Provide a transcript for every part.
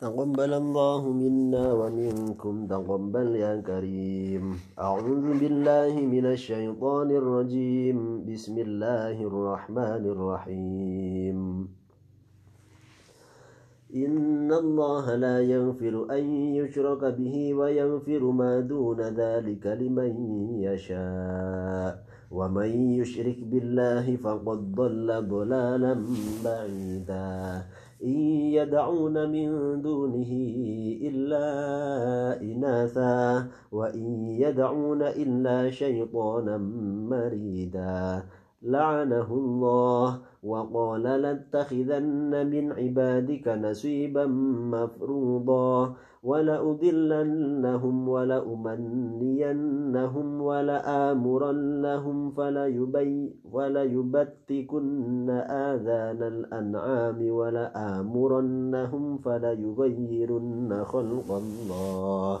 تقبل الله منا ومنكم تقبل يا كريم. أعوذ بالله من الشيطان الرجيم. بسم الله الرحمن الرحيم. إن الله لا يغفر أن يشرك به ويغفر ما دون ذلك لمن يشاء. ومن يشرك بالله فقد ضل ضلالا بعيدا. إن يدعون من دونه إلا إناثا وإن يدعون إلا شيطانا مريدا. لعنه الله وقال لاتخذن من عبادك نصيبا مفروضا ولأضلنهم ولأمنينهم ولآمرنهم فليبي وليبتكن آذان الأنعام ولآمرنهم فليغيرن خلق الله.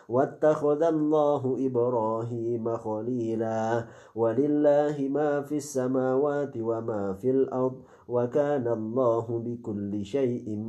واتخذ الله إبراهيم خليلا. ولله ما في السماوات وما في الأرض وكان الله بكل شيء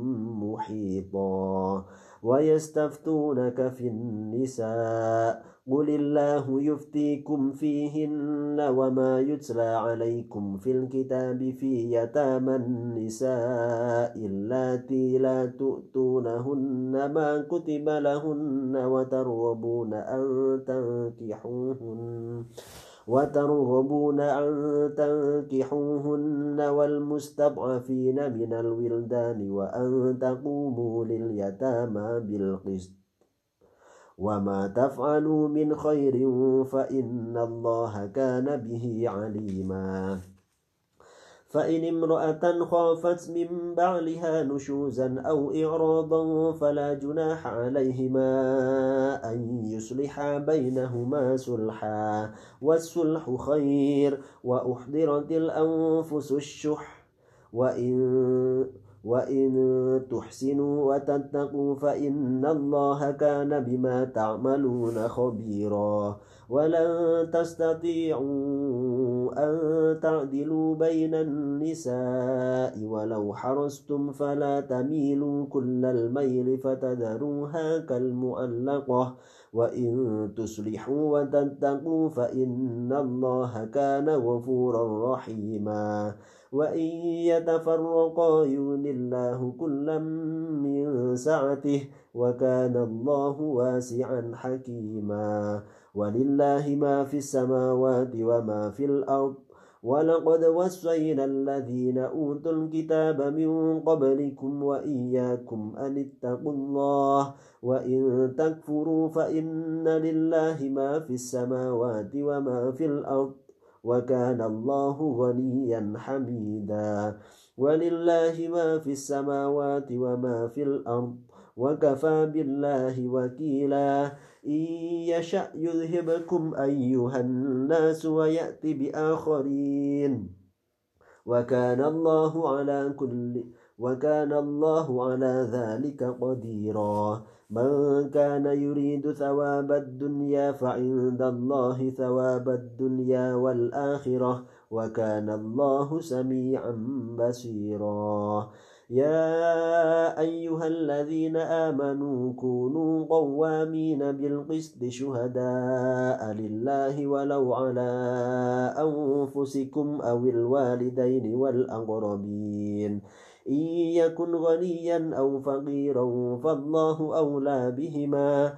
محيطا. ويستفتونك في النساء قل الله يفتيكم فيهن وما يتلى عليكم في الكتاب في يتامى النساء اللاتي لا تؤتونهن ما كتب لهن وترغبون أن تنكحوهن وترغبون أن تنكحوهن والمستضعفين من الولدان وأن تقوموا لليتامى بالقسط وما تفعلوا من خير فإن الله كان به عليما. فإن امرأة خافت من بعلها نشوزا أو إعراضا فلا جناح عليهما أن يصلحا بينهما صلحا والصلح خير وأحضرت الأنفس الشح وإن وإن تحسنوا وتتقوا فإن الله كان بما تعملون خبيرا ولن تستطيعوا أن تعدلوا بين النساء ولو حرصتم فلا تميلوا كل الميل فتذروها كالمعلقة وإن تصلحوا وتتقوا فإن الله كان غفورا رحيما وإن يتفرقا يغن الله كلا من سعته وكان الله واسعا حكيما. ولله ما في السماوات وما في الأرض ولقد وصينا الذين أوتوا الكتاب من قبلكم وإياكم أن اتقوا الله وإن تكفروا فإن لله ما في السماوات وما في الأرض. وكان الله غنيا حميدا. ولله ما في السماوات وما في الأرض وكفى بالله وكيلا. إن يشأ يذهبكم أيها الناس ويأتي بآخرين. وكان الله على كل وكان الله على ذلك قديرا. من كان يريد ثواب الدنيا فعند الله ثواب الدنيا والآخرة وكان الله سميعا بصيرا. يا أيها الذين آمنوا كونوا قوامين بالقسط شهداء لله ولو على أنفسكم أو الوالدين والأقربين. إن يكن غنيا أو فقيرا فالله أولى بهما.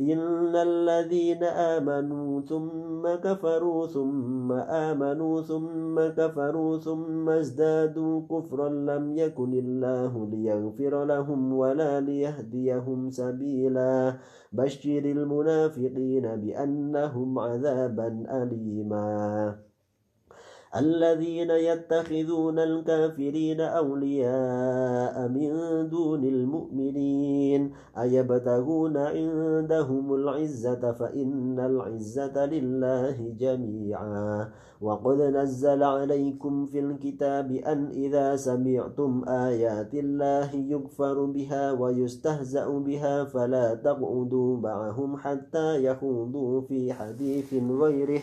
إن الذين آمنوا ثم كفروا ثم آمنوا ثم كفروا ثم ازدادوا كفرا لم يكن الله ليغفر لهم ولا ليهديهم سبيلا بشر المنافقين بأنهم عذابا أليما الذين يتخذون الكافرين أولياء من دون المؤمنين أيبتغون عندهم العزة فإن العزة لله جميعا وقد نزل عليكم في الكتاب أن إذا سمعتم آيات الله يكفر بها ويستهزأ بها فلا تقعدوا معهم حتى يخوضوا في حديث غيره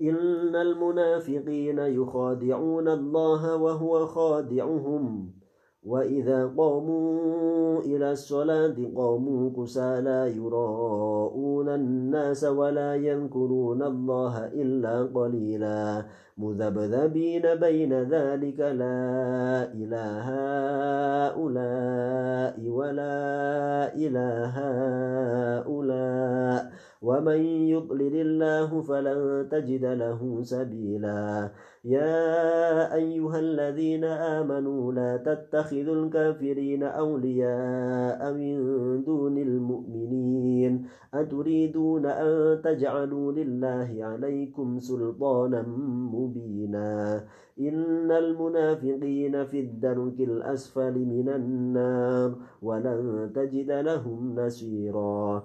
إن المنافقين يخادعون الله وهو خادعهم. وإذا قاموا إلى الصلاة قاموا كسالى يراءون الناس ولا يذكرون الله إلا قليلا. مذبذبين بين ذلك لا إله هؤلاء ولا إله هؤلاء. ومن يضلل الله فلن تجد له سبيلا. يا أيها الذين آمنوا لا تتخذوا الكافرين أولياء من دون المؤمنين. أتريدون أن تجعلوا لله عليكم سلطانا مبينا. إن المنافقين في الدرك الأسفل من النار ولن تجد لهم نصيرا.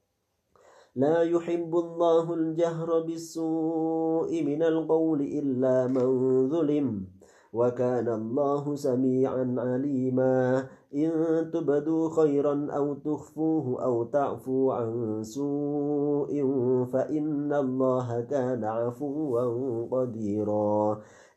لا يحب الله الجهر بالسوء من القول إلا من ظلم وكان الله سميعا عليما. إن تبدوا خيرا أو تخفوه أو تعفوا عن سوء فإن الله كان عفوا قديرا.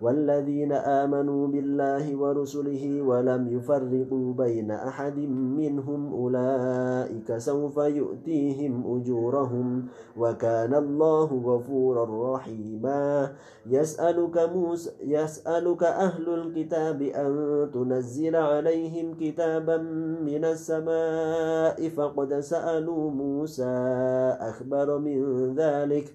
والذين آمنوا بالله ورسله ولم يفرقوا بين أحد منهم أولئك سوف يؤتيهم أجورهم وكان الله غفورا رحيما. يسألك موسى يسألك أهل الكتاب أن تنزل عليهم كتابا من السماء فقد سألوا موسى أخبر من ذلك.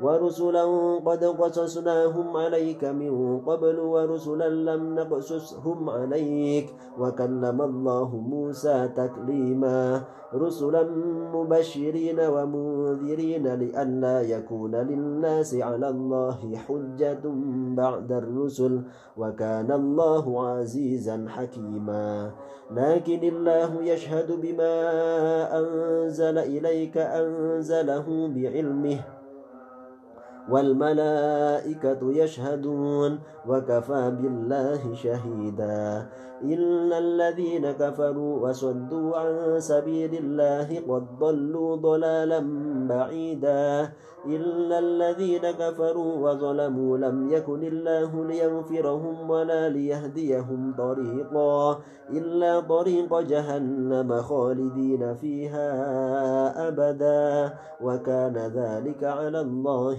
ورسلا قد قصصناهم عليك من قبل ورسلا لم نقصصهم عليك. وكلم الله موسى تكليما. رسلا مبشرين ومنذرين لئلا يكون للناس على الله حجة بعد الرسل. وكان الله عزيزا حكيما. لكن الله يشهد بما أنزل إليك أنزله بعلمه. والملائكة يشهدون وكفى بالله شهيدا. إلا الذين كفروا وصدوا عن سبيل الله قد ضلوا ضلالا بعيدا. إلا الذين كفروا وظلموا لم يكن الله ليغفرهم ولا ليهديهم طريقا. إلا طريق جهنم خالدين فيها أبدا. وكان ذلك على الله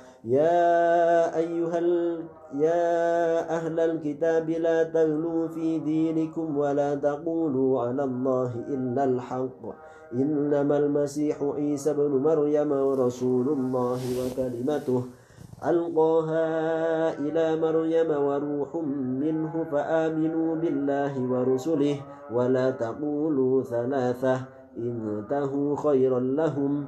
يا أيها ال... يا أهل الكتاب لا تغلوا في دينكم ولا تقولوا على الله إلا الحق. إنما المسيح عيسى بن مريم ورسول الله وكلمته ألقاها إلى مريم وروح منه فآمنوا بالله ورسله ولا تقولوا ثلاثة إنتهوا خيرا لهم.